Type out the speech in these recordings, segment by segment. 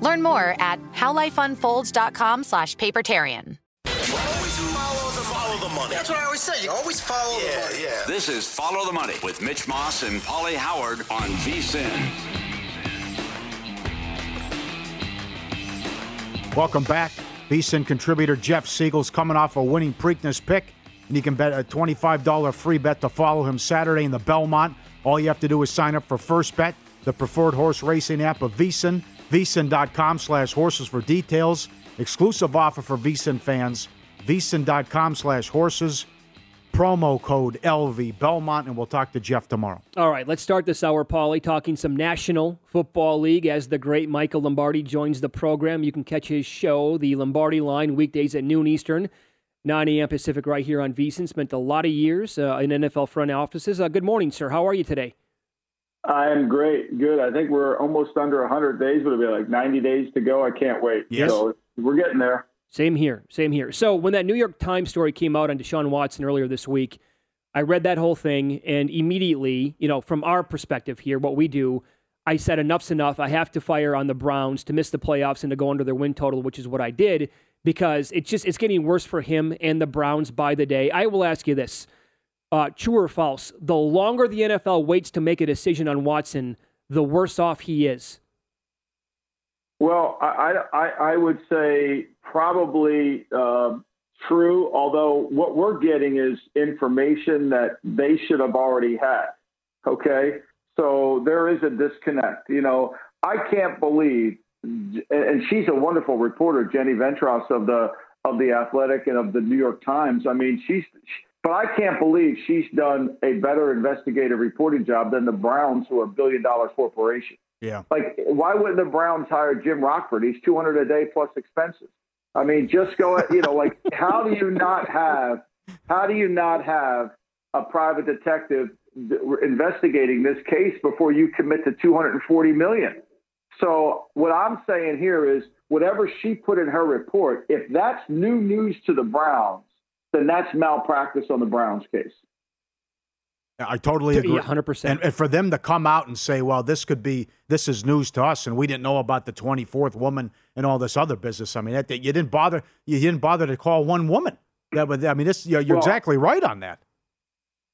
Learn more at howlifeunfolds.com slash papertarian. Follow the, follow the money. That's what I always say. You always follow the money. Yeah. This is Follow the Money with Mitch Moss and Polly Howard on VSIN. Welcome back. VSIN contributor Jeff Siegel's coming off a winning Preakness pick, and you can bet a $25 free bet to follow him Saturday in the Belmont. All you have to do is sign up for First Bet, the preferred horse racing app of VSIN, VSIN.com slash horses for details. Exclusive offer for VSIN fans, VSIN.com slash horses. Promo code LV Belmont, and we'll talk to Jeff tomorrow. All right, let's start this hour, Paulie, talking some National Football League as the great Michael Lombardi joins the program. You can catch his show, The Lombardi Line, weekdays at noon Eastern, 9 a.m. Pacific, right here on VSIN. Spent a lot of years uh, in NFL front offices. Uh, good morning, sir. How are you today? I'm great. Good. I think we're almost under 100 days, but it'll be like 90 days to go. I can't wait. Yes. So we're getting there. Same here. Same here. So when that New York Times story came out on Deshaun Watson earlier this week, I read that whole thing and immediately, you know, from our perspective here, what we do, I said enough's enough. I have to fire on the Browns to miss the playoffs and to go under their win total, which is what I did because it's just it's getting worse for him and the Browns by the day. I will ask you this: uh, true or false? The longer the NFL waits to make a decision on Watson, the worse off he is. Well, I, I, I would say probably uh, true, although what we're getting is information that they should have already had. Okay. So there is a disconnect. You know, I can't believe, and she's a wonderful reporter, Jenny Vrentas of the of the Athletic and of the New York Times. I mean, she's, but I can't believe she's done a better investigative reporting job than the Browns, who are a billion dollar corporation. Yeah. Like, why wouldn't the Browns hire Jim Rockford? He's two hundred a day plus expenses. I mean, just go. You know, like, how do you not have? How do you not have a private detective investigating this case before you commit to two hundred and forty million? So what I'm saying here is, whatever she put in her report, if that's new news to the Browns, then that's malpractice on the Browns case. I totally agree. 100%. And, and for them to come out and say, well, this could be, this is news to us, and we didn't know about the 24th woman and all this other business. I mean, that, you didn't bother, you didn't bother to call one woman. That would, I mean, this, you're, you're Well- exactly right on that.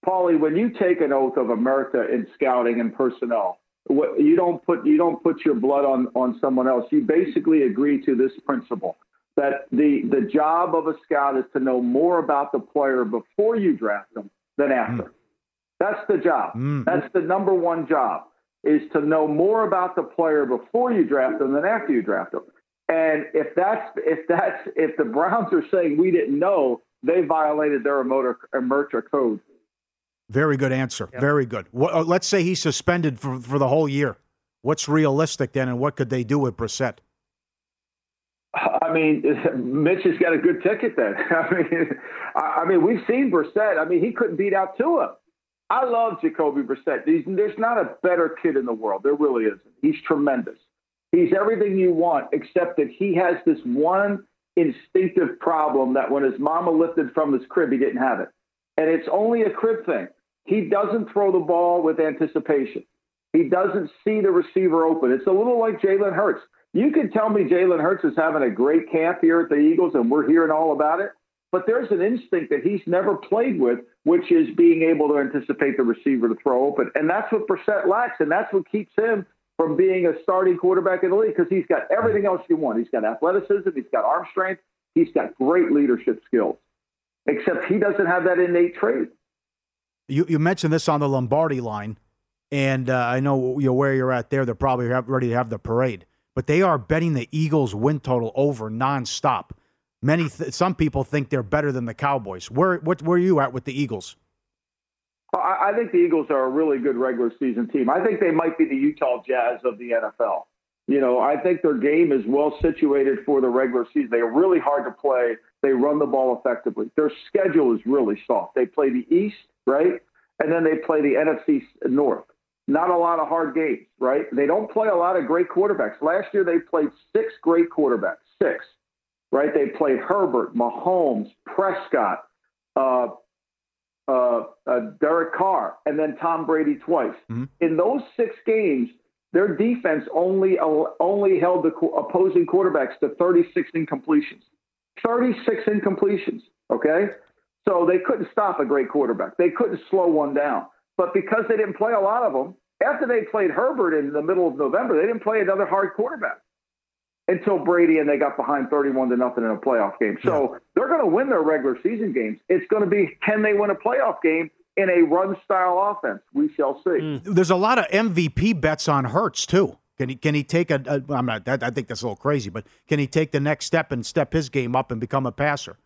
Paulie, when you take an oath of America in scouting and personnel, what, you don't put you don't put your blood on on someone else. You basically agree to this principle that the the job of a scout is to know more about the player before you draft them than after. That's the job. That's the number one job. is to know more about the player before you draft them than after you draft them. And if that's if that's if the Browns are saying we didn't know, they violated their omerta code. Very good answer. Yep. Very good. Uh, let's say he's suspended for, for the whole year. What's realistic then, and what could they do with Brissett? I mean, Mitch has got a good ticket then. I mean, I mean, we've seen Brissett. I mean, he couldn't beat out Tua. I love Jacoby Brissett. there's not a better kid in the world. There really isn't. He's tremendous. He's everything you want, except that he has this one instinctive problem that when his mama lifted from his crib, he didn't have it. And it's only a crib thing. He doesn't throw the ball with anticipation. He doesn't see the receiver open. It's a little like Jalen Hurts. You can tell me Jalen Hurts is having a great camp here at the Eagles, and we're hearing all about it. But there's an instinct that he's never played with, which is being able to anticipate the receiver to throw open. And that's what Brissett lacks, and that's what keeps him from being a starting quarterback in the league because he's got everything else you want. He's got athleticism, he's got arm strength, he's got great leadership skills, except he doesn't have that innate trait. You, you mentioned this on the Lombardi line, and uh, I know you know, where you're at there. They're probably ready to have the parade but they are betting the Eagles win total over nonstop. Many, th- some people think they're better than the Cowboys. Where, what, where are you at with the Eagles? I, think the Eagles are a really good regular season team. I think they might be the Utah Jazz of the NFL. You know, I think their game is well situated for the regular season. They are really hard to play. They run the ball effectively. Their schedule is really soft. They play the East, right? And then they play the NFC North not a lot of hard games, right? They don't play a lot of great quarterbacks. Last year they played six great quarterbacks, six, right? They played Herbert, Mahomes, Prescott, uh, uh, uh, Derek Carr, and then Tom Brady twice. Mm-hmm. In those six games, their defense only only held the opposing quarterbacks to 36 incompletions. 36 incompletions. Okay, so they couldn't stop a great quarterback. They couldn't slow one down. But because they didn't play a lot of them, after they played Herbert in the middle of November, they didn't play another hard quarterback until Brady and they got behind 31 to nothing in a playoff game. So yeah. they're going to win their regular season games. It's going to be can they win a playoff game in a run style offense? We shall see. Mm. There's a lot of MVP bets on Hurts too. Can he can he take a? a I'm not. I think that's a little crazy, but can he take the next step and step his game up and become a passer?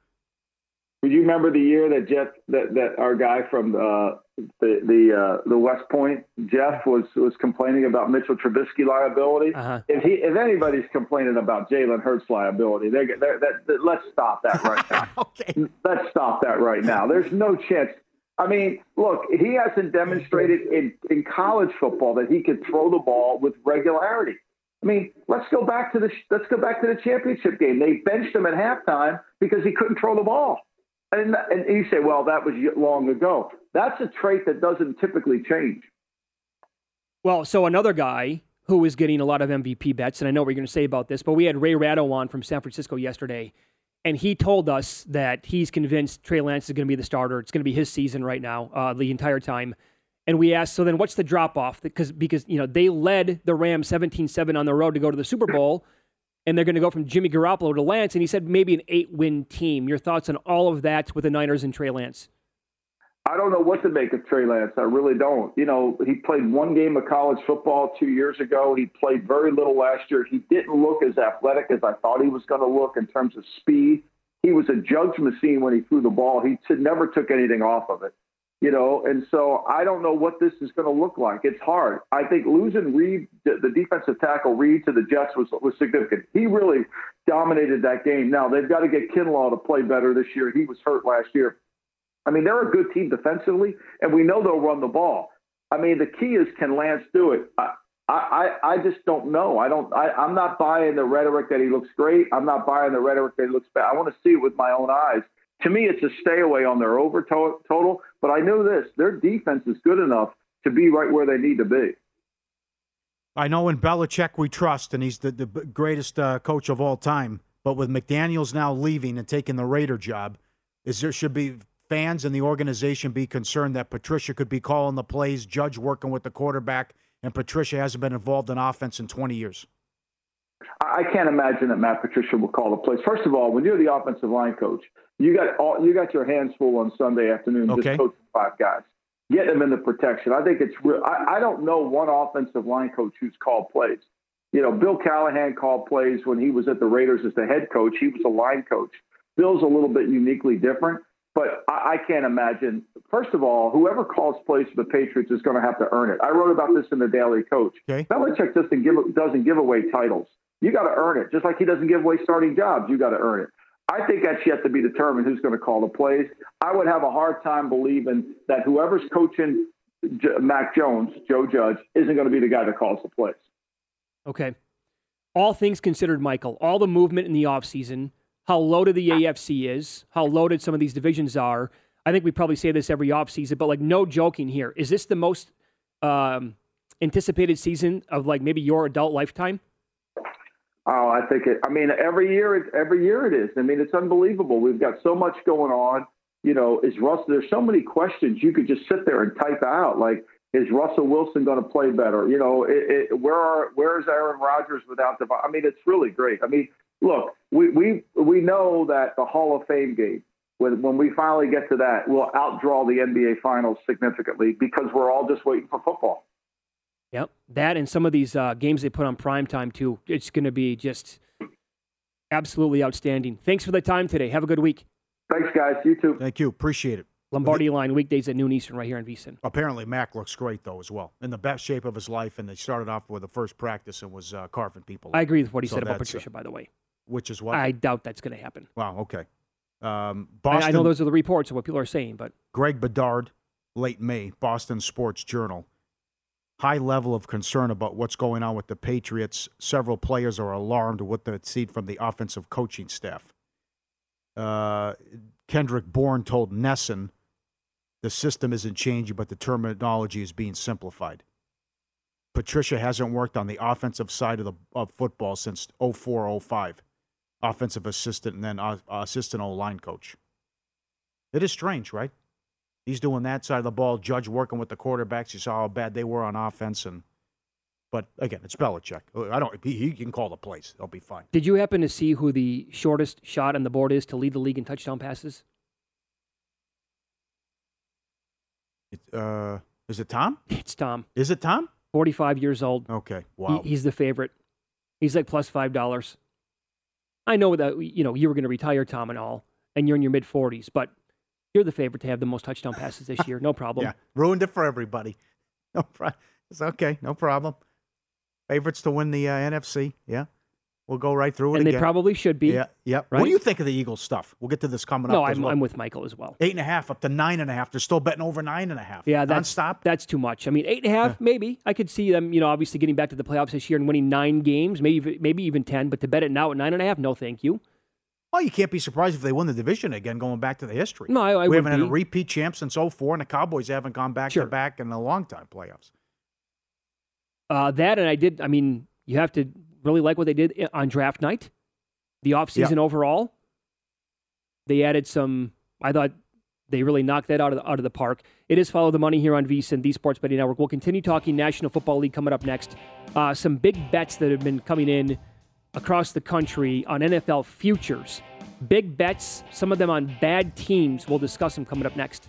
Do you remember the year that Jeff, that, that our guy from uh, the the uh, the West Point, Jeff was was complaining about Mitchell Trubisky liability? Uh-huh. If he if anybody's complaining about Jalen Hurts liability, they that, that, let's stop that right now. okay, let's stop that right now. There's no chance. I mean, look, he hasn't demonstrated in in college football that he could throw the ball with regularity. I mean, let's go back to the let's go back to the championship game. They benched him at halftime because he couldn't throw the ball. And, and you say, well, that was long ago. That's a trait that doesn't typically change. Well, so another guy who is getting a lot of MVP bets, and I know what you're going to say about this, but we had Ray Ratto on from San Francisco yesterday, and he told us that he's convinced Trey Lance is going to be the starter. It's going to be his season right now, uh, the entire time. And we asked, so then what's the drop off? Because because you know they led the Rams 17-7 on the road to go to the Super Bowl and they're going to go from Jimmy Garoppolo to Lance, and he said maybe an eight-win team. Your thoughts on all of that with the Niners and Trey Lance? I don't know what to make of Trey Lance. I really don't. You know, he played one game of college football two years ago. He played very little last year. He didn't look as athletic as I thought he was going to look in terms of speed. He was a jugs machine when he threw the ball. He never took anything off of it you know, and so I don't know what this is going to look like. It's hard. I think losing Reed, the defensive tackle Reed to the Jets was was significant. He really dominated that game. Now they've got to get Kinlaw to play better this year. He was hurt last year. I mean, they're a good team defensively, and we know they'll run the ball. I mean, the key is can Lance do it? I, I, I just don't know. I don't. I, I'm not buying the rhetoric that he looks great. I'm not buying the rhetoric that he looks bad. I want to see it with my own eyes to me, it's a stay away on their over total. But I know this: their defense is good enough to be right where they need to be. I know in Belichick we trust, and he's the, the greatest uh, coach of all time. But with McDaniels now leaving and taking the Raider job, is there should be fans and the organization be concerned that Patricia could be calling the plays, Judge working with the quarterback, and Patricia hasn't been involved in offense in 20 years? I can't imagine that Matt Patricia will call the plays. First of all, when you're the offensive line coach, you got all you got your hands full on Sunday afternoon okay. just coaching five guys. get them in the protection. I think it's real. I, I don't know one offensive line coach who's called plays. You know, Bill Callahan called plays when he was at the Raiders as the head coach. He was a line coach. Bill's a little bit uniquely different, but I, I can't imagine. First of all, whoever calls plays for the Patriots is going to have to earn it. I wrote about this in the Daily Coach. Okay. Belichick doesn't give doesn't give away titles. You got to earn it, just like he doesn't give away starting jobs. You got to earn it. I think that's yet to be determined who's going to call the plays. I would have a hard time believing that whoever's coaching Mac Jones, Joe Judge, isn't going to be the guy that calls the plays. Okay. All things considered, Michael, all the movement in the offseason, how loaded the AFC is, how loaded some of these divisions are. I think we probably say this every offseason, but like no joking here. Is this the most um, anticipated season of like maybe your adult lifetime? Oh, I think it. I mean, every year, every year it is. I mean, it's unbelievable. We've got so much going on. You know, is Russell? There's so many questions you could just sit there and type out. Like, is Russell Wilson going to play better? You know, it, it, where are where is Aaron Rodgers without the? I mean, it's really great. I mean, look, we we we know that the Hall of Fame game. When, when we finally get to that, will outdraw the NBA Finals significantly because we're all just waiting for football. Yep, that and some of these uh, games they put on prime time too. It's going to be just absolutely outstanding. Thanks for the time today. Have a good week. Thanks, guys. You too. Thank you. Appreciate it. Lombardi line weekdays at noon Eastern, right here in VSIN. Apparently, Mac looks great though as well, in the best shape of his life. And they started off with the first practice and was uh, carving people. I agree with what he So said about that's, uh, Patricia. By the way, which is what I doubt that's going to happen. Wow. Okay. Um, I, Boston. I know those are the reports of what people are saying, but Greg Bedard, late May, Boston Sports Journal. High level of concern about what's going on with the Patriots. Several players are alarmed with the seed from the offensive coaching staff. Uh, Kendrick Bourne told NESN the system isn't changing, but the terminology is being simplified. Patricia hasn't worked on the offensive side of the of football since 04 05. Offensive assistant and then uh, assistant O line coach. It is strange, right? He's doing that side of the ball. Judge working with the quarterbacks. You saw how bad they were on offense, and but again, it's Belichick. I don't. He, he can call the plays. They'll be fine. did you happen to see who the shortest shot on the board is to lead the league in touchdown passes? It, uh, is it Tom? It's Tom, Is it Tom? 45 years old. Okay. He- Wow. he's the favorite. He's like plus five dollars. I know that you know you were going to retire, Tom, and all, and you're in your mid 40s, but you're the favorite to have the most touchdown passes this year. No problem. yeah. Ruined it for everybody. No problem. It's okay. No problem. Favorites to win the uh, NFC. Yeah. We'll go right through it and again. they probably should be. Yeah. Yeah. What do you think of the Eagles stuff? We'll get to this coming No, up. as I'm, well. I'm with Michael as well. Eight and a half up to nine and a half. They're still betting over nine and a half. Yeah, that's Nonstop. That's too much. I mean, eight and a half, maybe. I could see them, you know, obviously getting back to the playoffs this year and winning nine games, maybe maybe even ten. But to bet it now at nine and a half, no, thank you. Well, you can't be surprised if they win the division again, going back to the history. No, I- I we haven't had a be. repeat champ since 04, and the Cowboys haven't gone back Sure. to back in a long time playoffs. Uh, that and I did. I mean, you have to really like what they did on draft night, the offseason Yeah. overall. They added some. I thought they really knocked that out of the, out of the park. It is follow the money here on VSiN, the Sports Betting Network. We'll continue talking National Football League coming up next. Uh, some big bets that have been coming in across the country on NFL futures. Big bets, some of them on bad teams. We'll discuss them coming up next.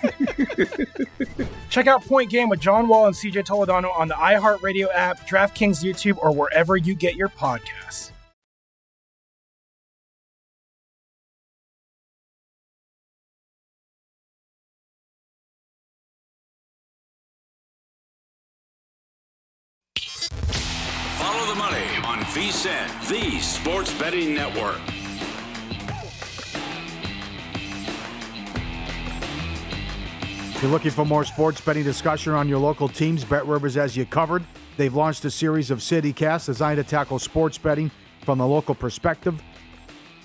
Check out Point Game with John Wall and CJ Toledano on the iHeartRadio app, DraftKings YouTube, or wherever you get your podcasts. Follow the money on VSIN, the sports betting network. If you're looking for more sports betting discussion on your local teams, Bet Rivers has you covered. They've launched a series of CityCasts designed to tackle sports betting from the local perspective.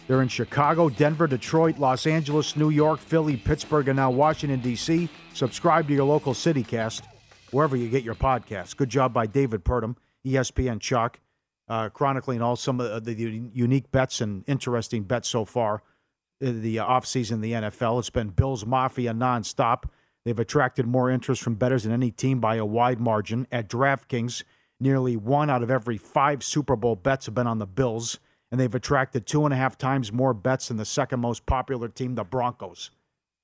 They're in Chicago, Denver, Detroit, Los Angeles, New York, Philly, Pittsburgh, and now Washington, D.C. Subscribe to your local CityCast wherever you get your podcasts. Good job by David Purdum, ESPN Chuck, uh, chronicling all some of the unique bets and interesting bets so far uh, the offseason in the NFL. It's been Bills Mafia nonstop. They've attracted more interest from bettors than any team by a wide margin. At DraftKings, nearly one out of every five Super Bowl bets have been on the Bills, and they've attracted two and a half times more bets than the second most popular team, the Broncos.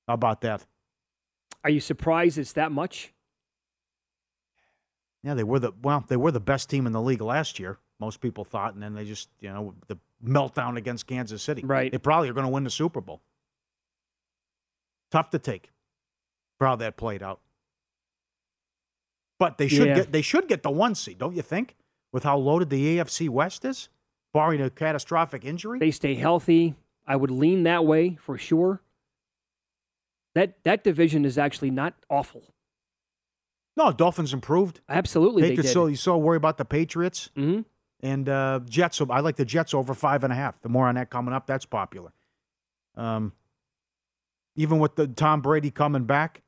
How about that? Are you surprised it's that much? Yeah, they were the well, they were the best team in the league last year. Most people thought, and then they just you know the meltdown against Kansas City. Right. They probably are going to win the Super Bowl. Tough to take for how that played out. But they should Yeah. get they should get the one seed, don't you think? With how loaded the AFC West is, barring a catastrophic injury. They stay healthy. I would lean that way for sure. That that division is actually not awful. No, Dolphins improved. Absolutely, they Patriots did. still you still worry about the Patriots mm-hmm. and uh, Jets. I like the Jets over five and a half. The more on that coming up, that's popular. Um, even with the Tom Brady coming back,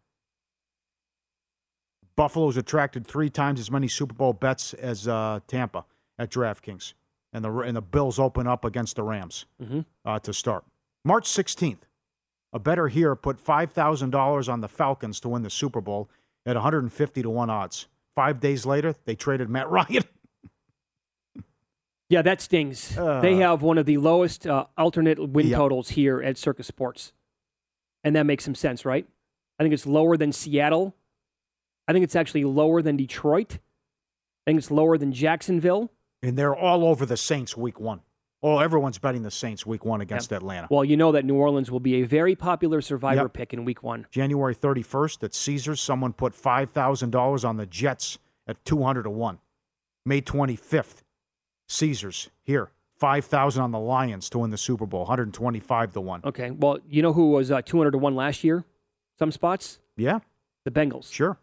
Buffalo's attracted three times as many Super Bowl bets as uh, Tampa at DraftKings, and the and the Bills open up against the Rams Mm-hmm. uh, to start. March 16th, a better here put $5,000 on the Falcons to win the Super Bowl at 150 to 1 odds. Five days later, they traded Matt Ryan. Yeah, that stings. Uh. they have one of the lowest uh, alternate win Yep. totals here at Circus Sports. And that makes some sense, right? I think it's lower than Seattle. I think it's actually lower than Detroit. I think it's lower than Jacksonville. and they're all over the Saints week one. Oh, everyone's betting the Saints week one against Atlanta. Well, you know that New Orleans will be a very popular survivor Yep. pick in week one. January 31st at Caesars, someone put $5,000 on the Jets at 200 to 1. May 25th, Caesars, here, 5,000 on the Lions to win the Super Bowl, 125 to 1. Okay. Well, you know who was uh, 200 to 1 last year? Some spots? Yeah, The Bengals. sure.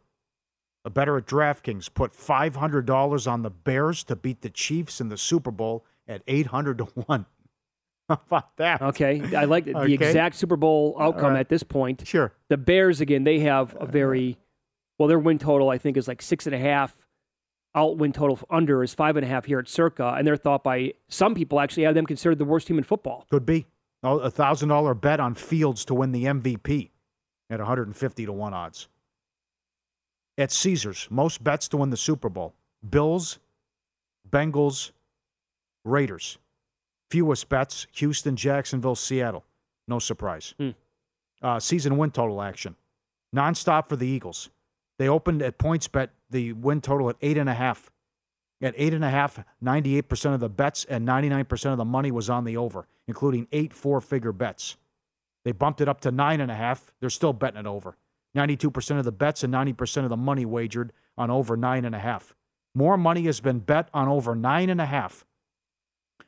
A better at DraftKings put $500 on the Bears to beat the Chiefs in the Super Bowl at 800 to 1. How about that? Okay. I like the Okay. exact Super Bowl outcome right. at this point. Sure. The Bears, again, they have a uh, very, well, their win total, I think, is like six and a half. Out win total under is five and a half here at Circa. And they're thought by some people actually have them considered the worst team in football. Could be. A thousand dollar bet on Fields to win the MVP at 150 to 1 odds. At Caesars, most bets to win the Super Bowl. Bills Bengals, Raiders. Fewest bets Houston, Jacksonville, Seattle. No surprise. Hmm. Uh, season win total action. Nonstop for the Eagles. They opened at PointsBet the win total at eight and a half. At eight and a half, 98% of the bets and 99% of the money was on the over, including eight four figure bets. They bumped it up to nine and a half. They're still betting it over. 92% of the bets and 90% of the money wagered on over nine and a half. More money has been bet on over nine and a half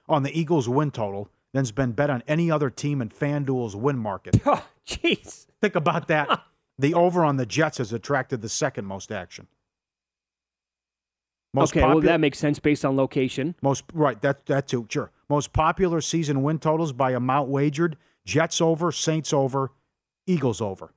on the Eagles win total than's been bet on any other team in FanDuel's win market. Oh, jeez. Think about that. the over on the Jets has attracted the second most action. okay, well that makes sense based on location. Most right, that that too, sure. Most popular season win totals by amount wagered: Jets over, Saints over, Eagles over.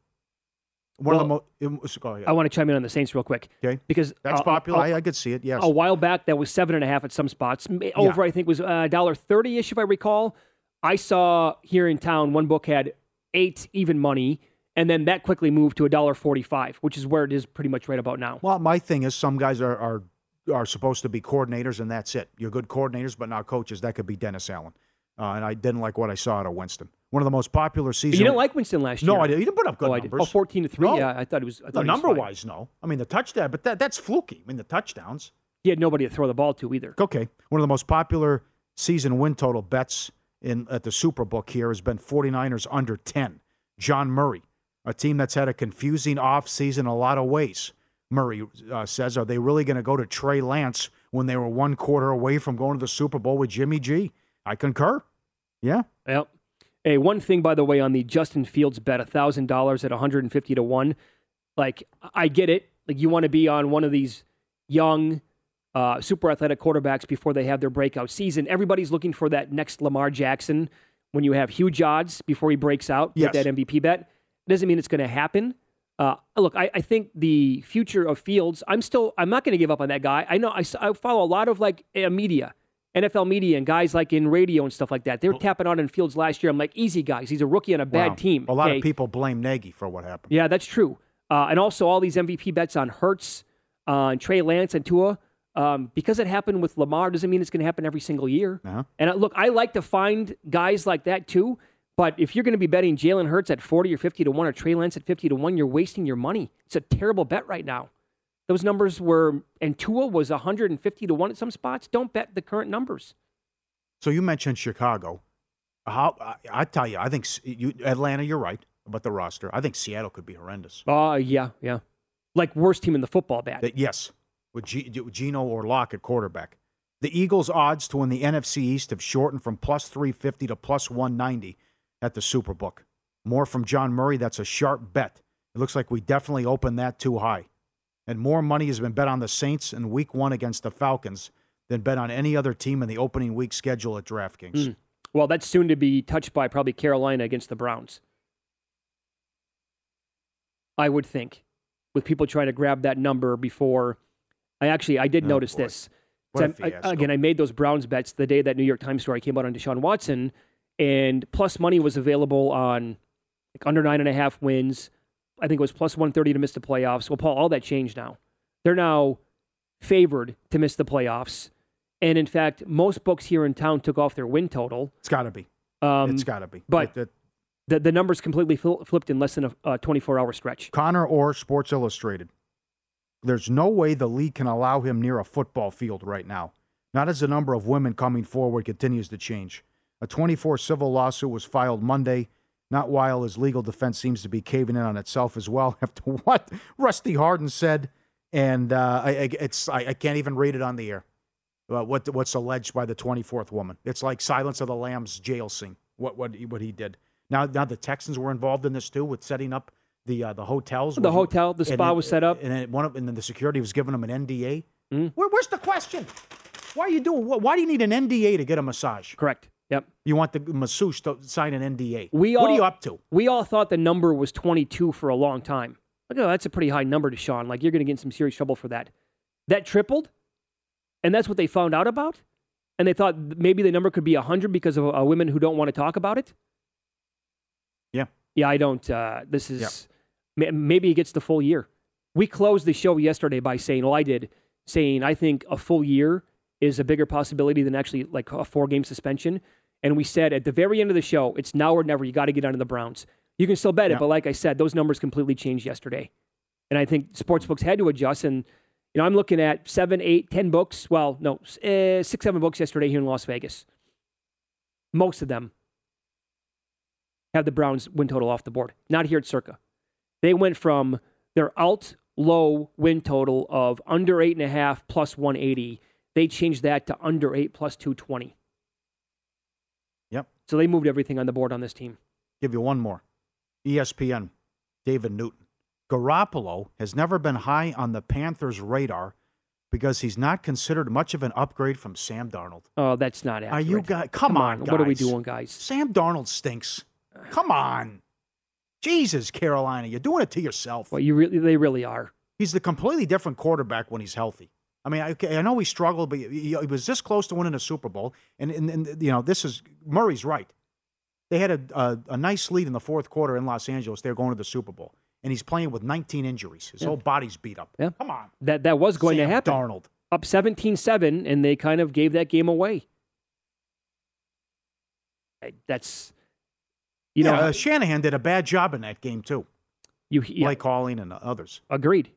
One Well, of the most. I want to chime in on the Saints real quick. Okay, because that's uh, popular. uh, I, I could see it. Yes. A while back, that was seven and a half at some spots. Over, I think, was a dollar thirty ish, if I recall. I saw here in town one book had eight even money, and then that quickly moved to a dollar forty-five, which is where it is pretty much right about now. Well, my thing is some guys are, are are supposed to be coordinators, and that's it. You're good coordinators, but not coaches. That could be Dennis Allen. Uh, and I didn't like what I saw out of Winston. One of the most popular seasons. you didn't like Winston last year. No. I didn't. He didn't put up good oh, numbers. Oh, 14 to 3. No. Yeah, I thought it was. I No, thought he number fine. wise, no. I mean the touchdown, but that that's fluky. I mean the touchdowns. He had nobody to throw the ball to either. Okay. One of the most popular season win total bets in at the Superbook here has been 49ers under 10. John Murray, a team that's had a confusing offseason in a lot of ways. Murray uh, says, are they really going to go to Trey Lance when they were one quarter away from going to the Super Bowl with Jimmy G? I concur. Yeah. Yep. Hey, one thing by the way on the Justin Fields bet, thousand dollars at 150 to one. Like I get it. Like you want to be on one of these young, uh, super athletic quarterbacks before they have their breakout season. Everybody's looking for that next Lamar Jackson. When you have huge odds before he breaks out Yes. with that MVP bet, doesn't mean it's going to happen. Uh, look, I, I think the future of Fields. I'm still. I'm not going to give up on that guy. I know. I follow a lot of like uh, media, NFL media, and guys like in radio and stuff like that. They were tapping on in Fields last year. I'm like, easy guys. He's a rookie on a bad Wow. team. A lot okay? of people blame Nagy for what happened. Yeah, that's true. Uh, and also all these MVP bets on Hurts, uh, and Trey Lance, and Tua. Um, because it happened with Lamar doesn't mean it's going to happen every single year. Uh-huh. And uh, look, I like to find guys like that too. But if you're going to be betting Jalen Hurts at 40 or 50 to 1 or Trey Lance at 50 to 1, you're wasting your money. It's a terrible bet right now. Those numbers were, and Tua was 150 to 1 at some spots. Don't bet the current numbers. So you mentioned Chicago. How I, I tell you, I think you, Atlanta. You're right about the roster. I think Seattle could be horrendous. Uh, yeah, yeah. Like worst team in the football bat. Yes, with G, Geno or Lock at quarterback. The Eagles' odds to win the NFC East have shortened from plus 350 to plus 190 at the Superbook. More from John Murray. That's a sharp bet. It looks like we definitely opened that too high. And more money has been bet on the Saints in week one against the Falcons than bet on any other team in the opening week schedule at DraftKings. Mm. Well, that's soon to be touched by probably Carolina against the Browns. I would think, with people trying to grab that number before. I actually I did Oh, notice boy. this. I- again, I made those Browns bets the day that New York Times story came out on Deshaun Watson, and plus money was available on like under nine and a half wins. I think it was plus one thirty to miss the playoffs. Well, Paul, all that changed now. They're now favored to miss the playoffs, and in fact, most books here in town took off their win total. It's got to be. Um, it's got to be. But It- it- the, the numbers completely fl- flipped in less than a uh, 24 hour stretch. Connor Orr, Sports Illustrated. There's no way the league can allow him near a football field right now. Not as the number of women coming forward continues to change. A 24 civil lawsuit was filed Monday, not while his legal defense seems to be caving in on itself as well after what Rusty Hardin said. And uh, I, it's I, I can't even read it on the air. Uh, what what's alleged by the 24th woman? It's like Silence of the Lambs jail scene. What what he- what he did. Now now the Texans were involved in this too with setting up the uh, the hotels. The hotel, the spa then- was set up. and then one of, and then the security was giving them an NDA. Mm-hmm. Where, where's the question? Why are you doing? Why do you need an NDA to get a massage? Correct. Yep. You want the masseuse to sign an NDA. We what all, are you up to? We all thought the number was 22 for a long time. Like, oh, that's a pretty high number to Sean. Like, you're going to get in some serious trouble for that. That tripled, and that's what they found out about. And they thought maybe the number could be 100 because of uh, women who don't want to talk about it. Yeah. Yeah, I don't. Uh, this is ma- maybe he gets the full year. We closed the show yesterday by saying, well, I did, saying I think a full year is a bigger possibility than actually like a four game suspension. And we said at the very end of the show, it's now or never. You got to get under the Browns. You can still bet it, Yeah. but like I said, those numbers completely changed yesterday. And I think sportsbooks had to adjust. And, you know, I'm looking at seven, eight, ten books. Well, no, uh, six, seven books yesterday here in Las Vegas. Most of them have the Browns win total off the board. Not here at Circa. They went from their alt low win total of under eight and a half plus 180. They changed that to under eight plus 220. Yep. So they moved everything on the board on this team. Give you one more. ESPN, David Newton. Garoppolo has never been high on the Panthers' radar because he's not considered much of an upgrade from Sam Darnold. Oh, that's not accurate. Are you guys? Come, on, What are we doing, guys? Sam Darnold stinks. Come on. Jesus, Carolina, you're doing it to yourself. Well, you really, they really are. He's the completely different quarterback when he's healthy. I mean, I, I know he struggled, but he, he was this close to winning a Super Bowl. And, and, and you know, this is Murray's right. They had a, a, a nice lead in the fourth quarter in Los Angeles. They're going to the Super Bowl, and he's playing with 19 injuries. His Yeah. whole body's beat up. Yeah. Come on, That that was going Sam to happen. Darnold. Up 17-7, and they kind of gave that game away. That's you yeah, know uh, Shanahan did a bad job in that game too. you yeah, play calling and others. agreed.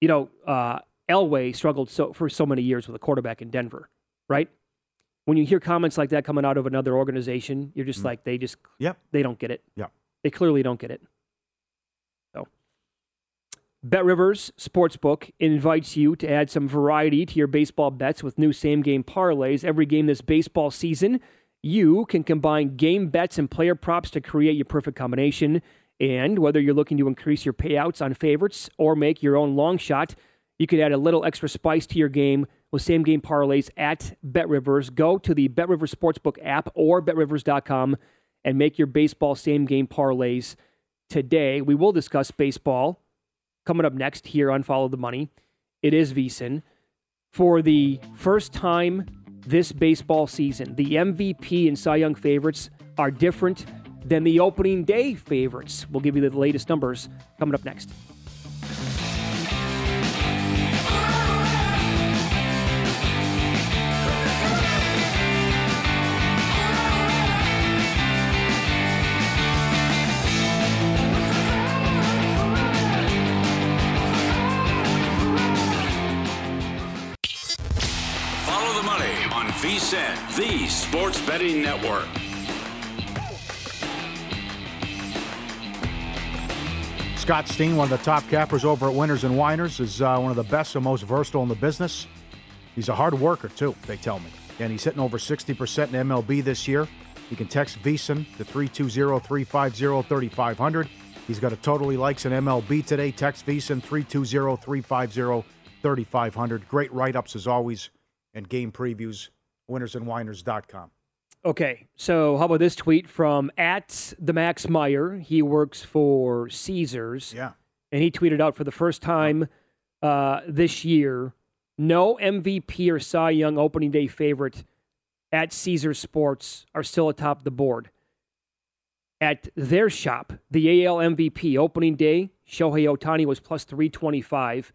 You know, uh, Elway struggled so for so many years with a quarterback in Denver, right? When you hear comments like that coming out of another organization, you're just like they just Mm. Yep. they don't get it. Yeah. They clearly don't get it. So, Bet Rivers Sportsbook invites you to add some variety to your baseball bets with new same game parlays. Every game this baseball season, you can combine game bets and player props to create your perfect combination. And whether you're looking to increase your payouts on favorites or make your own long shot, you could add a little extra spice to your game with same game parlays at BetRivers. Go to the BetRivers Sportsbook app or betrivers.com and make your baseball same game parlays today. We will discuss baseball coming up next here on Follow the Money. It is VSIN. For the first time this baseball season, the MVP and Cy Young favorites are different than the opening day favorites. We'll give you the latest numbers coming up next. The sports betting network. Scott Steen, one of the top cappers over at Winners and Whiners, is uh, one of the best and most versatile in the business. He's a hard worker, too, they tell me. And he's hitting over 60% in MLB this year. You can text VSIN to 320 350 3500. He's got a total he likes in MLB today. Text VSIN 320 350 3500. Great write ups as always and game previews. Winnersandwhiners.com. Okay, so how about this tweet from at the Max Meyer? He works for Caesars. Yeah. And he tweeted out for the first time uh, this year no MVP or Cy Young opening day favorite at Caesars Sports are still atop the board. At their shop, the AL MVP opening day, Shohei Ohtani was plus 325.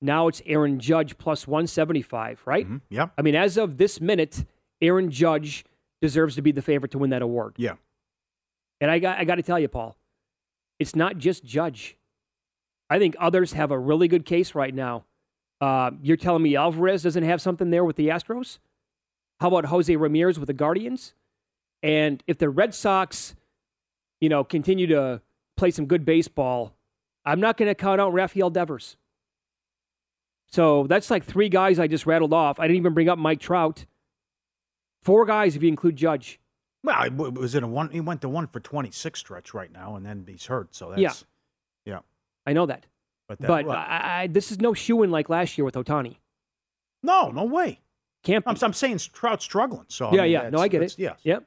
Now it's Aaron Judge plus 175, right? Yeah. I mean, as of this minute, Aaron Judge deserves to be the favorite to win that award. Yeah. And I got I got to tell you, Paul, it's not just Judge. I think others have a really good case right now. Uh, you're telling me Alvarez doesn't have something there with the Astros? How about Jose Ramirez with the Guardians? And if the Red Sox, you know, continue to play some good baseball, I'm not going to count out Rafael Devers. So that's like three guys I just rattled off. I didn't even bring up Mike Trout. Four guys if you include Judge. Well, it was in a one. He went to one for 26 stretch right now, and then he's hurt. So that's. Yeah. Yeah. I know that. But, that, But well, I, I, this is no shoe in like last year with Ohtani. no, no way. Can't. I'm, I'm saying Trout's struggling. So I yeah, mean, yeah. No, I get it. Yeah. Yep.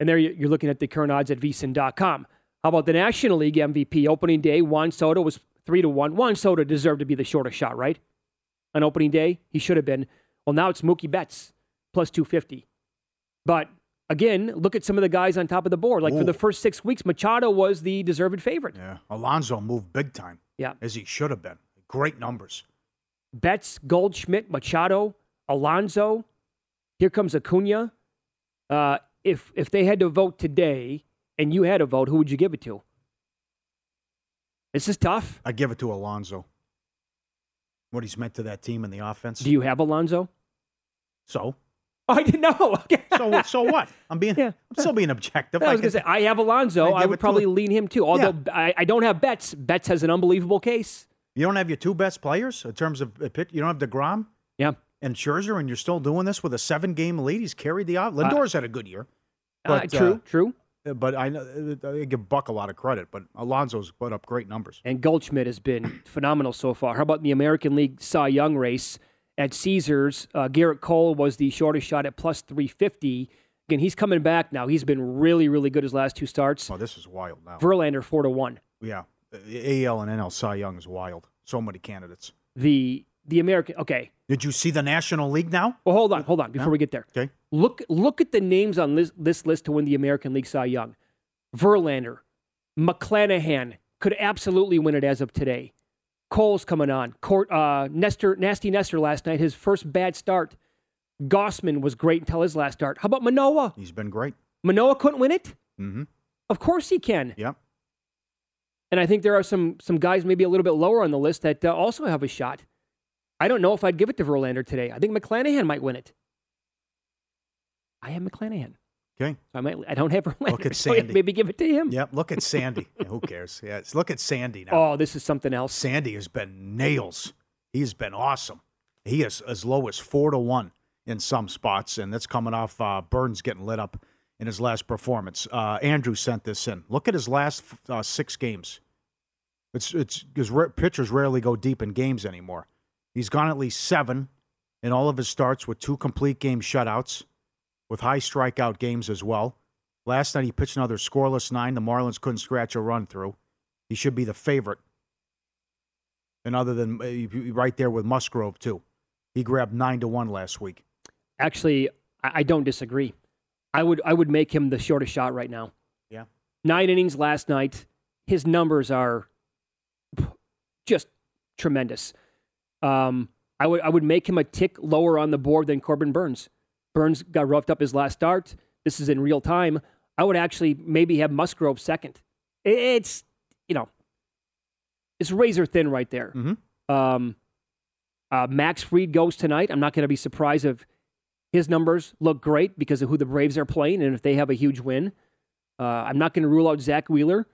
And there you- you're looking at the current odds at vsin.com. How about the National League MVP opening day? Juan Soto was three to one. Juan Soto deserved to be the shortest shot, right? On opening day, he should have been. Well, now it's Mookie Betts plus 250. But again, look at some of the guys on top of the board. Like for the first six weeks, Machado was the deserved favorite. Yeah. Alonso moved big time. Yeah. As he should have been. Great numbers. Betts, Goldschmidt, Machado, Alonso. Here comes Acuna. Uh, if if they had to vote today and you had a vote, who would you give it to? This is tough. I give it to Alonso. What he's meant to that team in the offense. Do you have Alonso? So. Oh, I didn't know. so so what? I'm being. I'm still being objective. I was going to say I have Alonso. I I, would probably lean him too. Although I, I don't have Betts. Betts has an unbelievable case. You don't have your two best players in terms of uh, pitch. You don't have Degrom. Yeah. And Scherzer, and you're still doing this with a seven-game lead. He's carried the off. Lindor's had a good year. Uh, true, true. But I, know- I give Buck a lot of credit. But Alonso's put up great numbers. And Goldschmidt has been phenomenal so far. How about the American League Cy Young race at Caesars? Uh, Gerrit Cole was the shortest shot at plus 350. Again, he's coming back now. He's been really, really good his last two starts. Oh, this is wild now. Verlander, 4 to 1. Yeah, AL and NL Cy Young is wild. So many candidates. The the American okay. Did you see the National League now? Well, hold on, hold on before Yeah. we get there. Okay. Look look at the names on this, this list to win the American League Cy Young. Verlander, McClanahan could absolutely win it as of today. Cole's coming on. Court, uh, Nestor, Nasty Nestor last night, his first bad start. Gausman was great until his last start. How about Manoah? He's been great. Manoah couldn't win it? Mm-hmm. Of course he can. Yep. And I think there are some some guys maybe a little bit lower on the list that uh, also have a shot. I don't know if I'd give it to Verlander today. I think McClanahan might win it. I have McClanahan. Okay. So I might. I don't have Verlander. Look at so Sandy. maybe give it to him. Yep. Look at Sandy. Who cares? Yes. Look at Sandy now. Oh, this is something else. Sandy has been nails. He's been awesome. He is as low as four to one in some spots, and that's coming off uh, Burnes getting lit up in his last performance. Uh, Andrew sent this in. Look at his last uh, six games. It's it's because pitchers rarely go deep in games anymore. He's gone at least seven in all of his starts with two complete game shutouts, with high strikeout games as well. Last night he pitched another scoreless nine. The Marlins couldn't scratch a run through. He should be the favorite. And other than uh, right there with Musgrove too, he grabbed nine to one last week. Actually, I, I don't disagree. I would I would make him the shortest shot right now. Yeah. Nine innings last night. His numbers are just tremendous. Um, I would I would make him a tick lower on the board than Corbin Burnes. Burnes got roughed up his last start. This is in real time. I would actually maybe have Musgrove second. It's you know, it's razor thin right there. Um, uh, Max Fried goes tonight. I'm not going to be surprised if his numbers look great because of who the Braves are playing and if they have a huge win. Uh, I'm not going to rule out Zack Wheeler.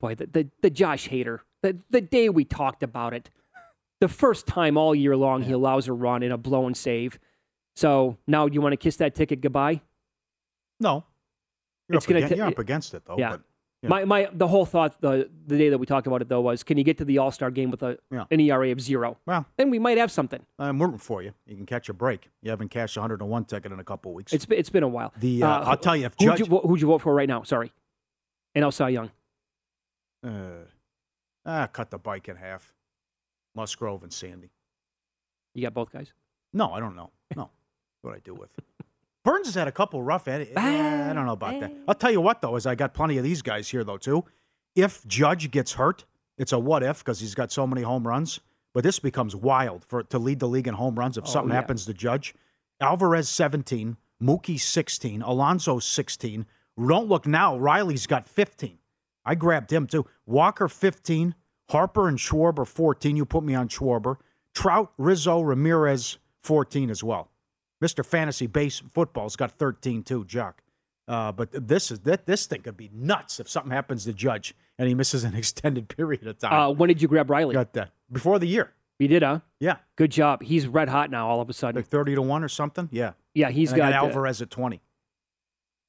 Boy, the, the, the Josh Hader, the, the day we talked about it, the first time all year long he allows a run in a blown save. So now you want to kiss that ticket goodbye? No, you're, It's up, gonna against, you're up against it though. yeah. But, yeah. My my the whole thought the the day that we talked about it though was can you get to the All Star game with a Yeah. an ERA of zero? Well, then we might have something. I'm rooting for you. You can catch a break. You haven't cashed a 101 ticket in a couple weeks. It's been, it's been a while. The, uh, I'll tell you, if who'd you, who'd you vote for right now? Sorry, and Cy Young. Uh, ah, cut the bike in half. Musgrove and Sandy. You got both guys. No, I don't know. No, what I do with. Burnes has had a couple rough. Ed- eh, I don't know about that. I'll tell you what though, is I got plenty of these guys here though too. If Judge gets hurt, it's a what if because he's got so many home runs. But this becomes wild for to lead the league in home runs if Oh, something yeah. happens to Judge. Alvarez 17, Mookie 16, Alonso 16. Don't look now. Riley's got 15. I grabbed him too. Walker 15, Harper and Schwarber 14. You put me on Schwarber. Trout, Rizzo, Ramirez 14 as well. Mr. Fantasy Base Football's got 13 too, Jock. Uh, but this is that this thing could be nuts if something happens to Judge and he misses an extended period of time. Uh, when did you grab Riley? Got that before the year. You did, huh? Yeah, Good job. He's red hot now. All of a sudden, like 30 to one or something. Yeah, yeah, he's And I got, uh, Alvarez at 20.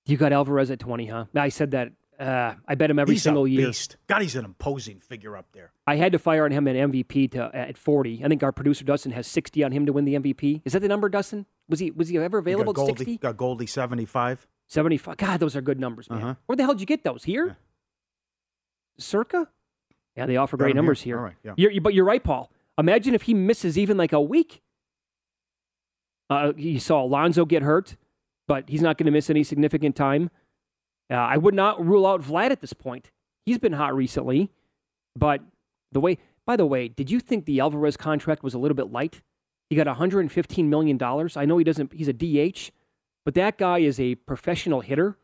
You got Alvarez at twenty, huh? I said that. Uh, I bet him every he's single year. beast. God, he's an imposing figure up there. I had to fire on him at MVP to at forty. I think our producer Dustin has sixty on him to win the MVP. Is that the number, Dustin? Was he was he ever available got at Goldie, sixty? got Goldie 75. 75. God, those are good numbers, man. Uh-huh. Where the hell did you get those? Here? Circa? Yeah, they offer Got great numbers here. here. Right, yeah. You're, you- but you're right, Paul. Imagine if he misses even like a week. Uh, you saw Alonso get hurt, but he's not going to miss any significant time. Uh, I would not rule out Vlad at this point. He's been hot recently, but the way. By the way, did you think the Alvarez contract was a little bit light? He got 115 million dollars. I know he doesn't. He's a DH, but that guy is a professional hitter.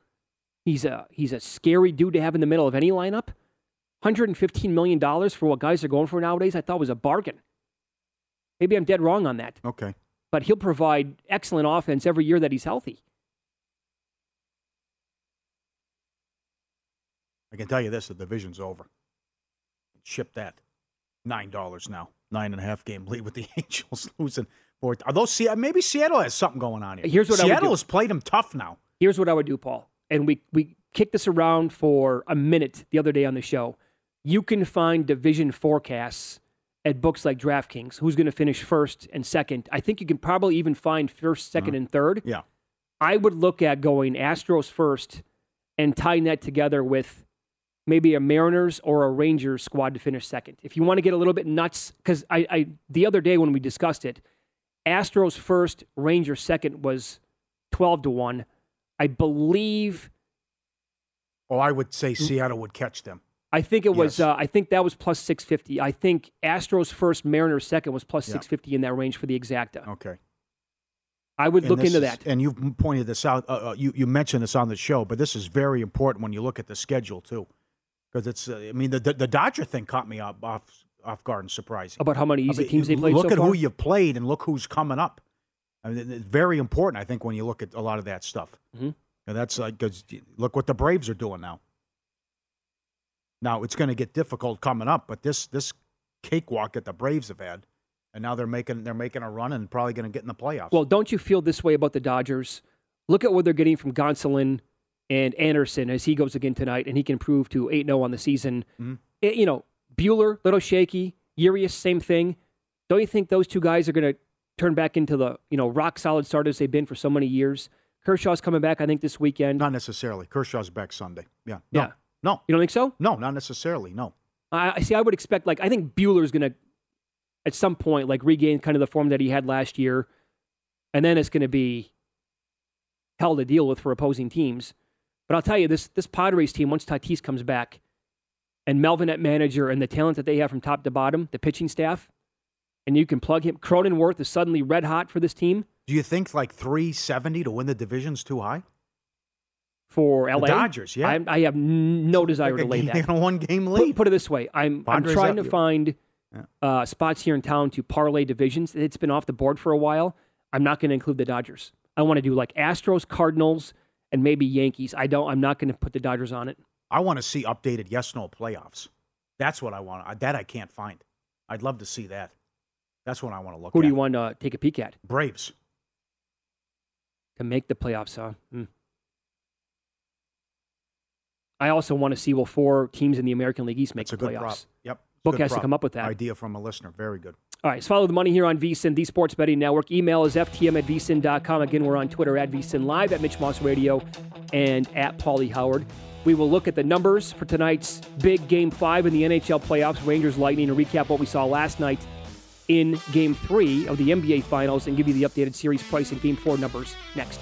He's a he's a scary dude to have in the middle of any lineup. 115 million dollars for what guys are going for nowadays. I thought was a bargain. Maybe I'm dead wrong on that. Okay. But he'll provide excellent offense every year that he's healthy. I can tell you this: the division's over. Ship that. Nine dollars now. Nine and a half game lead with the Angels losing. Four. Are those Se- maybe Seattle has something going on here? Here's what I would Seattle has played them tough now. Here's what I would do, Paul. And we we kicked this around for a minute the other day on the show. You can find division forecasts at books like DraftKings. Who's going to finish first and second? I think you can probably even find first, 2nd uh-huh. and third. Yeah. I would look at going Astros first and tying that together with maybe a Mariners or a Rangers squad to finish second. If you want to get a little bit nuts, because I, I the other day when we discussed it, Astros first, Rangers second was twelve to one. I believe. Oh, I would say Seattle would catch them. I think it was. Yes. Uh, I think that was plus six fifty. I think Astros first, Mariners second was plus Yeah. six fifty in that range for the exacta. Okay. I would And look into is- that. And you've pointed this out. Uh, uh, you you mentioned this on the show, but this is very important when you look at the schedule too, because it's. Uh, I mean, the, the the Dodger thing caught me off off, off guard and surprising. About how many I easy mean, teams they played Look so at far? who you've played and look who's coming up. I mean, it's very important, I think, when you look at a lot of that stuff. Mhm. And that's like, 'cause look what the Braves are doing now. Now it's going to get difficult coming up, but this this cakewalk that the Braves have had, and now they're making they're making a run and probably going to get in the playoffs. Well, don't you feel this way about the Dodgers? Look at what they're getting from Gonsolin and Anderson as he goes again tonight, and he can improve to 8 0 on the season. Mm-hmm. Eh, you know, Buehler, little shaky. Urias, same thing. Don't you think those two guys are going to turn back into the you know rock solid starters they've been for so many years? Kershaw's coming back, I think, this weekend. Not necessarily. Kershaw's back Sunday. Yeah. No. Yeah. No. You don't think so? No, not necessarily. No. I I see. I would expect like I think Buehler's going to at some point like regain kind of the form that he had last year, and then it's going to be hell to deal with for opposing teams. But I'll tell you this: this Padres team, once Tatis comes back, and Melvin at manager, and the talent that they have from top to bottom, the pitching staff, and you can plug him. Cronenworth is suddenly red hot for this team Do you think like 370 to win the division's too high? for The LA. Dodgers, yeah. I, I have no desire Like to lay game- that. a one game Put, lead. put it this way: I'm I'm trying to find uh, spots here in town to parlay divisions. It's been off the board for a while. I'm not going to include the Dodgers. I want to do like Astros, Cardinals, and maybe Yankees. I don't. I'm not going to put the Dodgers on it. I want to see updated yes no playoffs. That's what I want. That I can't find. I'd love to see that. That's what I want to look at. Who at. do you want to take a peek at Braves. to make the playoffs? Huh? Hmm. I also want to see will four teams in the American League East make a the playoffs? Yep. Book has to come up with that. Idea from a listener. Very good. All right, let's follow the money here on VSIN, the Sports Betting Network. Email is ftm at vsin.com. Again, we're on Twitter at vsin live, at Mitch Moss Radio, and at Paulie Howard. We will look at the numbers for tonight's big Game 5 in the NHL playoffs, Rangers Lightning, and recap what we saw last night in Game 3 of the NBA Finals and give you the updated series price and Game 4 numbers next.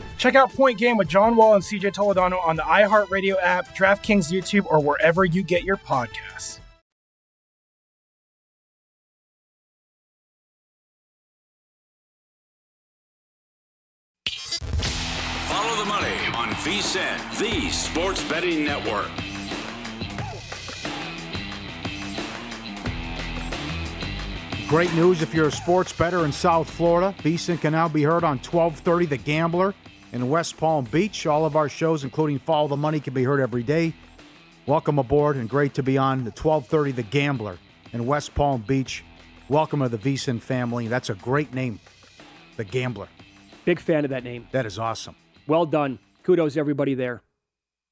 Check out Point Game with John Wall and CJ Toledano on the iHeartRadio app, DraftKings YouTube, or wherever you get your podcasts. Follow the money on VSIN, the sports betting network. Great news if you're a sports bettor in South Florida. VSIN can now be heard on 1230 The Gambler in West Palm Beach. All of our shows, including Follow the Money, can be heard every day. Welcome aboard and great to be on the 1230 The Gambler in West Palm Beach. Welcome to the VSIN family. That's a great name, The Gambler. Big fan of that name. That is awesome. Well done. Kudos everybody there.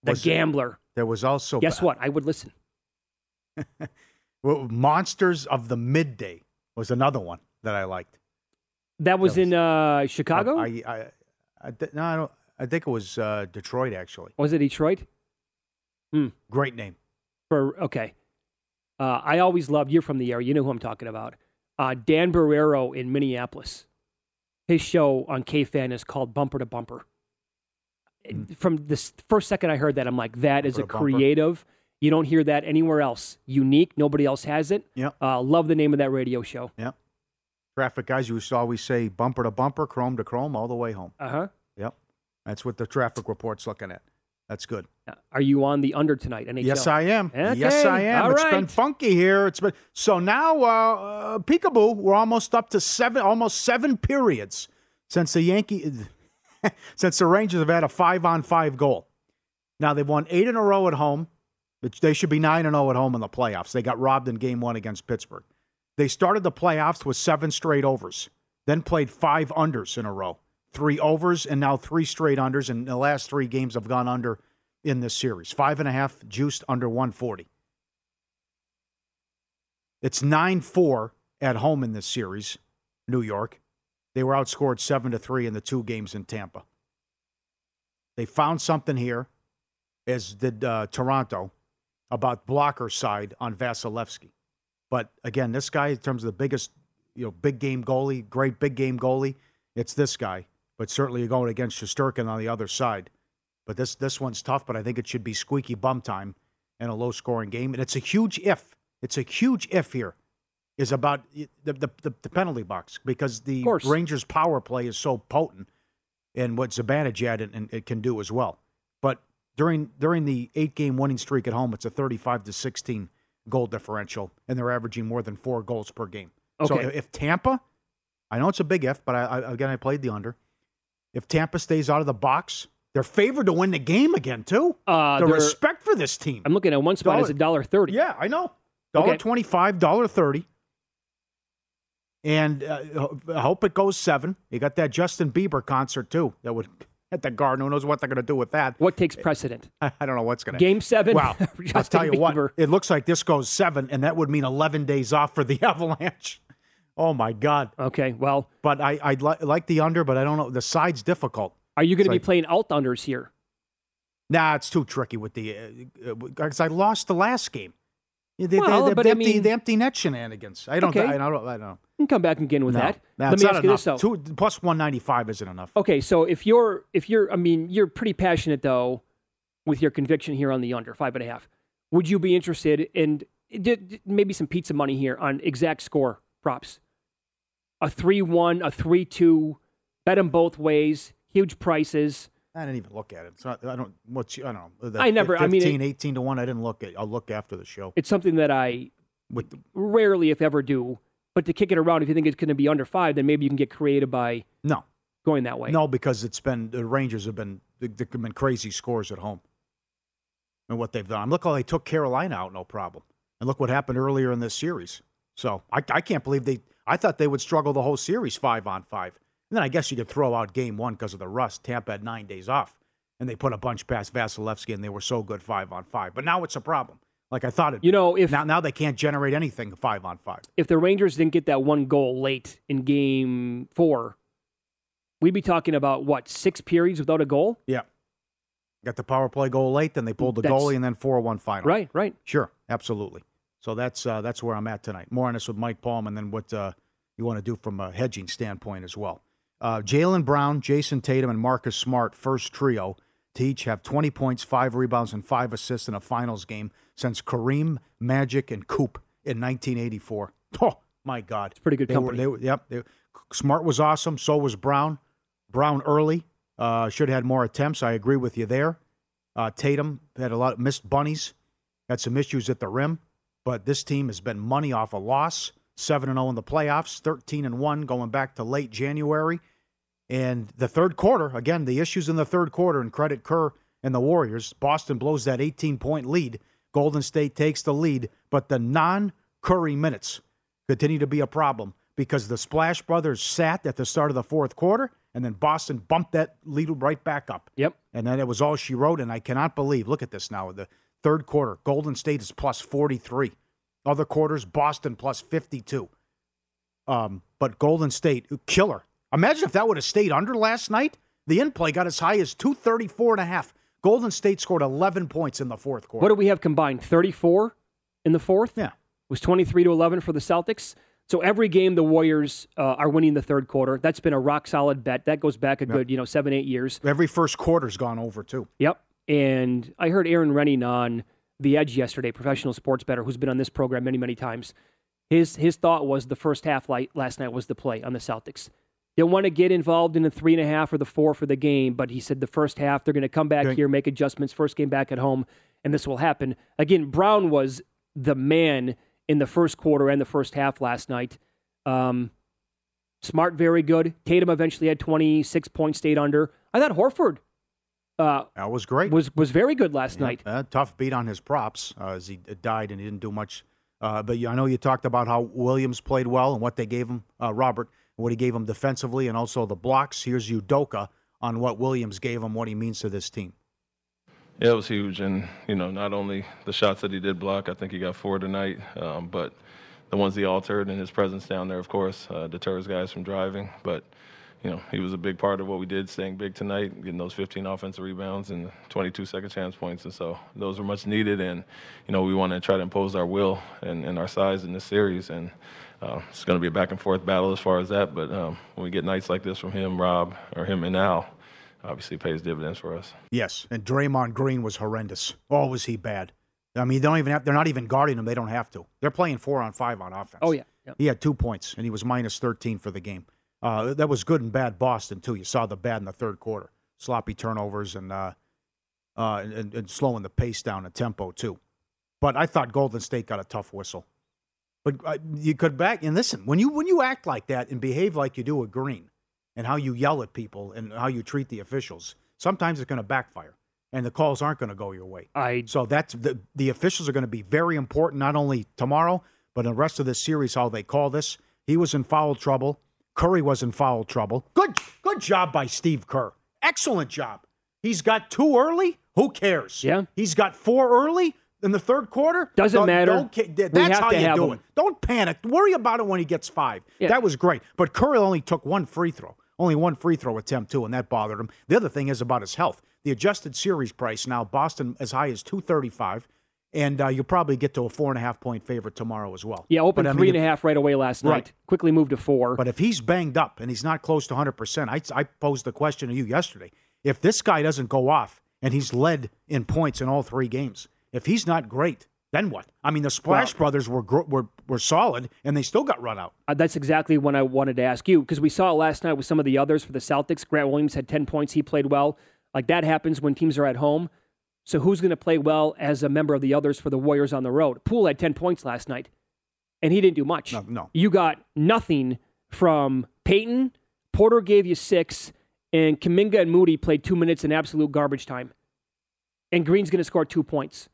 The Was- Gambler. There was also Guess what? I would listen. Well, Monsters of the Midday was another one that I liked. That was in uh, Chicago. I, I, I, thi- no, I don't. I think it was uh, Detroit actually. was it Detroit? Hmm. Great name. For okay. Uh, I always loved. You're from the area. You know who I'm talking about. Uh, Dan Barreiro in Minneapolis. His show on KFan is called Bumper to Bumper. From the first second I heard that, I'm like, that is Bumper a creative. You don't hear that anywhere else. Unique. Nobody else has it. Yep. Uh, love the name of that radio show. Yep. Traffic guys, you used to always say bumper to bumper, chrome to chrome, all the way home. Uh huh. Yep. That's what the traffic report's looking at. That's good. Are you on the under tonight? NHL? Yes, I am. Okay. Yes, I am. All It's right. been funky here. It's been so now. Uh, uh, peekaboo. We're almost up to seven, almost seven periods since the Yankee, since the Rangers have had a five-on-five goal. Now they've won eight in a row at home. Which They should be nine and zero at home in the playoffs. They got robbed in Game One against Pittsburgh. They started the playoffs with seven straight overs, then played five unders in a row, three overs, and now three straight unders. And the last three games have gone under in this series. Five and a half juiced under 140. It's 9 4 at home in this series, New York. They were outscored 7 to 3 in the two games in Tampa. They found something here, as did uh, Toronto, about blocker side on Vasilevskiy. But again, this guy, in terms of the biggest, you know, big game goalie, great big game goalie, it's this guy. But certainly you're going against Shesterkin on the other side. But this this one's tough, but I think it should be squeaky bum time in a low scoring game. And it's a huge if. It's a huge if here is about the the, the, the penalty box because the. Rangers power play is so potent and what Zibanejad and, and it can do as well. But during during the eight game winning streak at home, it's a 35 to 16 goal differential, and they're averaging more than four goals per game. So if Tampa, I know it's a big if, but I, I, again I played the under. If Tampa stays out of the box, they're favored to win the game again too. Uh, the respect for this team. I'm looking at one spot. It's a dollar thirty. Yeah, I know. Dollar Okay. twenty-five, dollar thirty. And uh, I hope it goes seven. You got that Justin Bieber concert too. That would at the Garden. Who knows what they're going to do with that? What takes precedent? I, I don't know what's going to Game seven. Wow, I'll tell you Bieber. what. It looks like this goes seven, and that would mean eleven days off for the Avalanche. Oh my God. Okay, well, but I I li- like the under, but I don't know. The side's difficult. Are you going to be like- playing alt unders here? Nah, it's too tricky with the uh, uh, because I lost the last game. The, the- Well, the- but the I empty, mean- the empty net shenanigans. I don't. Okay. I don't. I don't. Know. You can come back again with No, that. That's Let me not ask you this though. Two, plus one ninety five isn't enough. Okay, so if you're if you're I mean you're pretty passionate though with your conviction here on the under five and a half. Would you be interested in maybe some pizza money here on exact score props? A three one, a three two, bet them both ways, huge prices. I didn't even look at it. So I don't. What's I don't know. The I never- I mean, it- 18 to one. I didn't look at. I'll look after the show. It's something that I With the, rarely, if ever, do. But to kick it around, if you think it's going to be under five, then maybe you can get creative by no, going that way. no, because it's been the Rangers have been there have been crazy scores at home, and what they've done. Look how they took Carolina out, no problem, and look what happened earlier in this series. So I, I can't believe they. I thought they would struggle the whole series five on five. And then I guess you could throw out game one because of the rust. Tampa had nine days off, and they put a bunch past Vasilevskiy, and they were so good five on five. But now it's a problem. Like I thought it. You know, if now now they can't generate anything five on five. if the Rangers didn't get that one goal late in game four, we'd be talking about what six periods without a goal. Yeah. Got the power play goal late, then they pulled the That's- goalie, and then four one final. Right, right. Sure, absolutely. So that's uh, that's where I'm at tonight. More on this with Mike Palm, and then what uh, you want to do from a hedging standpoint as well. Uh, Jaylen Brown, Jayson Tatum, and Marcus Smart, first trio to each have 20 points, five rebounds, and five assists in a finals game since Kareem, Magic, and Coop in 1984. Oh my God, it's pretty good they were- company. they were- yep, they- Smart was awesome. So was Brown. Brown early uh, should have had more attempts. I agree with you there. Uh, Tatum had a lot of missed bunnies, had some issues at the rim, but this team has been money off a loss. Seven and zero in the playoffs, thirteen and one going back to late January, and the third quarter again. The issues in the third quarter, and credit Kerr and the Warriors. Boston blows that eighteen point lead. Golden State takes the lead, but the non Curry minutes continue to be a problem because the Splash Brothers sat at the start of the fourth quarter, and then Boston bumped that lead right back up. Yep. And then it was all she wrote, and I cannot believe. Look at this now. The third quarter, Golden State is plus 43. Other quarters, Boston plus 52. Um, but Golden State, killer. Imagine if that would have stayed under last night. The in play got as high as 234 and a half. Golden State scored 11 points in the fourth quarter. What do we have combined? Thirty-four in the fourth. Yeah, it was twenty-three to eleven for the Celtics. So every game the Warriors uh, are winning the third quarter. That's been a rock solid bet. That goes back a good, you know, seven, eight years. Every first quarter's gone over, too. Yep. And I heard Aaron Rennie on The Edge yesterday, professional sports better, who's been on this program many, many times. His his thought was the first half light last night was the play on the Celtics. Didn't want to get involved in the three and a half or the four for the game, but he said the first half they're going to come back here, make adjustments. First game back at home, and this will happen again. Brown was the man in the first quarter and the first half last night. Um, Smart, very good. Tatum eventually had 26 points, stayed under. I thought Horford uh, That was great. was was very good last night. Uh, tough beat on his props uh, as he died and he didn't do much. Uh, but I know you talked about how Williams played well and what they gave him, uh, Robert, what he gave him defensively and also the blocks. Here's Udoka on what Williams gave him, what he means to this team. Yeah, it was huge, and you know, not only the shots that he did block, I think he got four tonight, um, but the ones he altered and his presence down there, of course, uh, deters guys from driving. But you know, he was a big part of what we did, staying big tonight, getting those 15 offensive rebounds and 22 second chance points, and so those were much needed. And you know, we want to try to impose our will and, and our size in this series, and uh, it's going to be a back and forth battle as far as that. But um, when we get nights like this from him, Rob, or him and Al, obviously pays dividends for us. Yes, and Draymond Green was horrendous. Oh, was he bad? I mean, they don't even have. They're not even guarding him. They don't have to. They're playing four on five on offense. Oh yeah, yeah. He had two points, and he was minus 13 for the game. Uh, that was good and bad Boston, too. You saw the bad in the third quarter. Sloppy turnovers and, uh, uh, and, and slowing the pace down and tempo, too. But I thought Golden State got a tough whistle. But uh, you could back and listen when you when you act like that and behave like you do with Green, and how you yell at people and how you treat the officials. Sometimes it's going to backfire, and the calls aren't going to go your way. I so that's the the officials are going to be very important not only tomorrow but in the rest of this series. How they call this? He was in foul trouble. Curry was in foul trouble. Good good job by Steve Kerr. Excellent job. He's got two early. Who cares? Yeah. He's got four early in the third quarter. Doesn't Don't- matter. don't That's how you do him. it. Don't panic. Worry about it when he gets five. Yeah. That was great. But Curry only took one free throw. Only one free throw attempt, too, and that bothered him. The other thing is about his health. The adjusted series price now, Boston as high as 235 and uh, you'll probably get to a four and a half point favorite tomorrow as well. Yeah, opened But, I three mean, and a half right away last night. Right. Quickly moved to four. But if he's banged up and he's not close to 100%, I, I posed the question to you yesterday. If this guy doesn't go off and he's led in points in all three games, if he's not great, then what? I mean, the Splash Brothers were, were were solid and they still got run out. Uh, that's exactly what I wanted to ask you because we saw it last night with some of the others for the Celtics. Grant Williams had 10 points. He played well. Like that happens when teams are at home. So who's going to play well as a member of the others for the Warriors on the road? Poole had 10 points last night, and he didn't do much. No, no. You got nothing from Payton. Porter gave you six, and Kuminga and Moody played two minutes in absolute garbage time. And Green's going to score two points.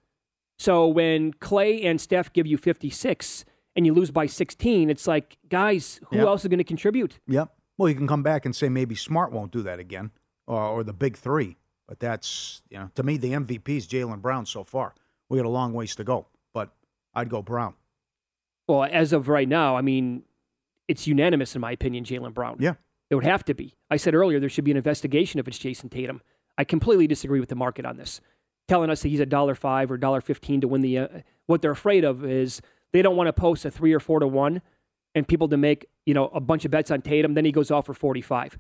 So when Clay and Steph give you 56 and you lose by 16, it's like, guys, who Yep. else is going to contribute? Yep. Well, you can come back and say maybe Smart won't do that again, or, or the big three. But that's you know, to me, the MVP is Jaylen Brown so far. We got a long ways to go, but I'd go Brown. Well, as of right now, I mean, it's unanimous in my opinion, Jaylen Brown. Yeah. It would have to be. I said earlier there should be an investigation if it's Jayson Tatum. I completely disagree with the market on this. Telling us that he's a dollar five or dollar fifteen to win the. Uh, what they're afraid of is they don't want to post a three or four to one, and people to make you know a bunch of bets on Tatum. Then he goes off for forty five.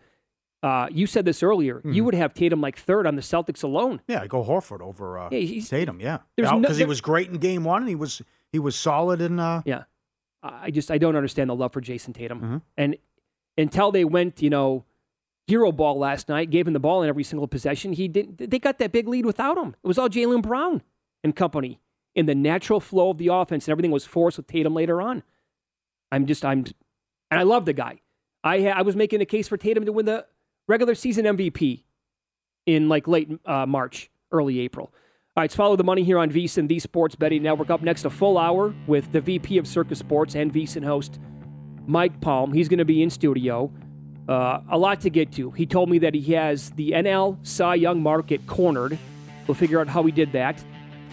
Uh, you said this earlier. You Mhm. would have Tatum like third on the Celtics alone. Yeah, I go Horford over uh, Yeah, Tatum. Yeah, because no- he was great in game one. And he was he was solid in. Uh, Yeah. I just I don't understand the love for Jayson Tatum. Mhm. And until they went, you know, hero ball last night, gave him the ball in every single possession, he didn't they got that big lead without him. It was all Jaylen Brown and company. In the natural flow of the offense and everything was forced with Tatum later on. I'm just I'm and I love the guy. I ha- I was making a case for Tatum to win the regular season MVP in like late uh, March, early April. All right, it's follow the money here on VSiN, the Sports Betting Network. Up next, a full hour with the VP of Circa Sports and VSiN host Mike Palm. He's going to be in studio. Uh, a lot to get to. He told me that he has the NL Cy Young market cornered. We'll figure out how he did that.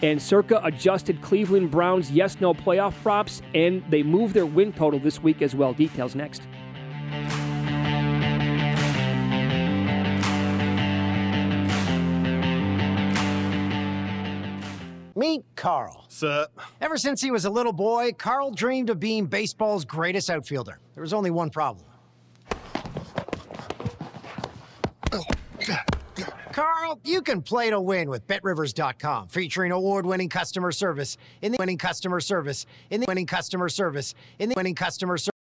And Circa adjusted Cleveland Browns yes no playoff props, and they moved their win total this week as well. Details next. Meet Carl. Sup? Ever since he was a little boy, Carl dreamed of being baseball's greatest outfielder. There was only one problem. Carl, you can play to win with BetRivers.com, featuring award-winning customer service in the winning customer service in the winning customer service in the winning customer service.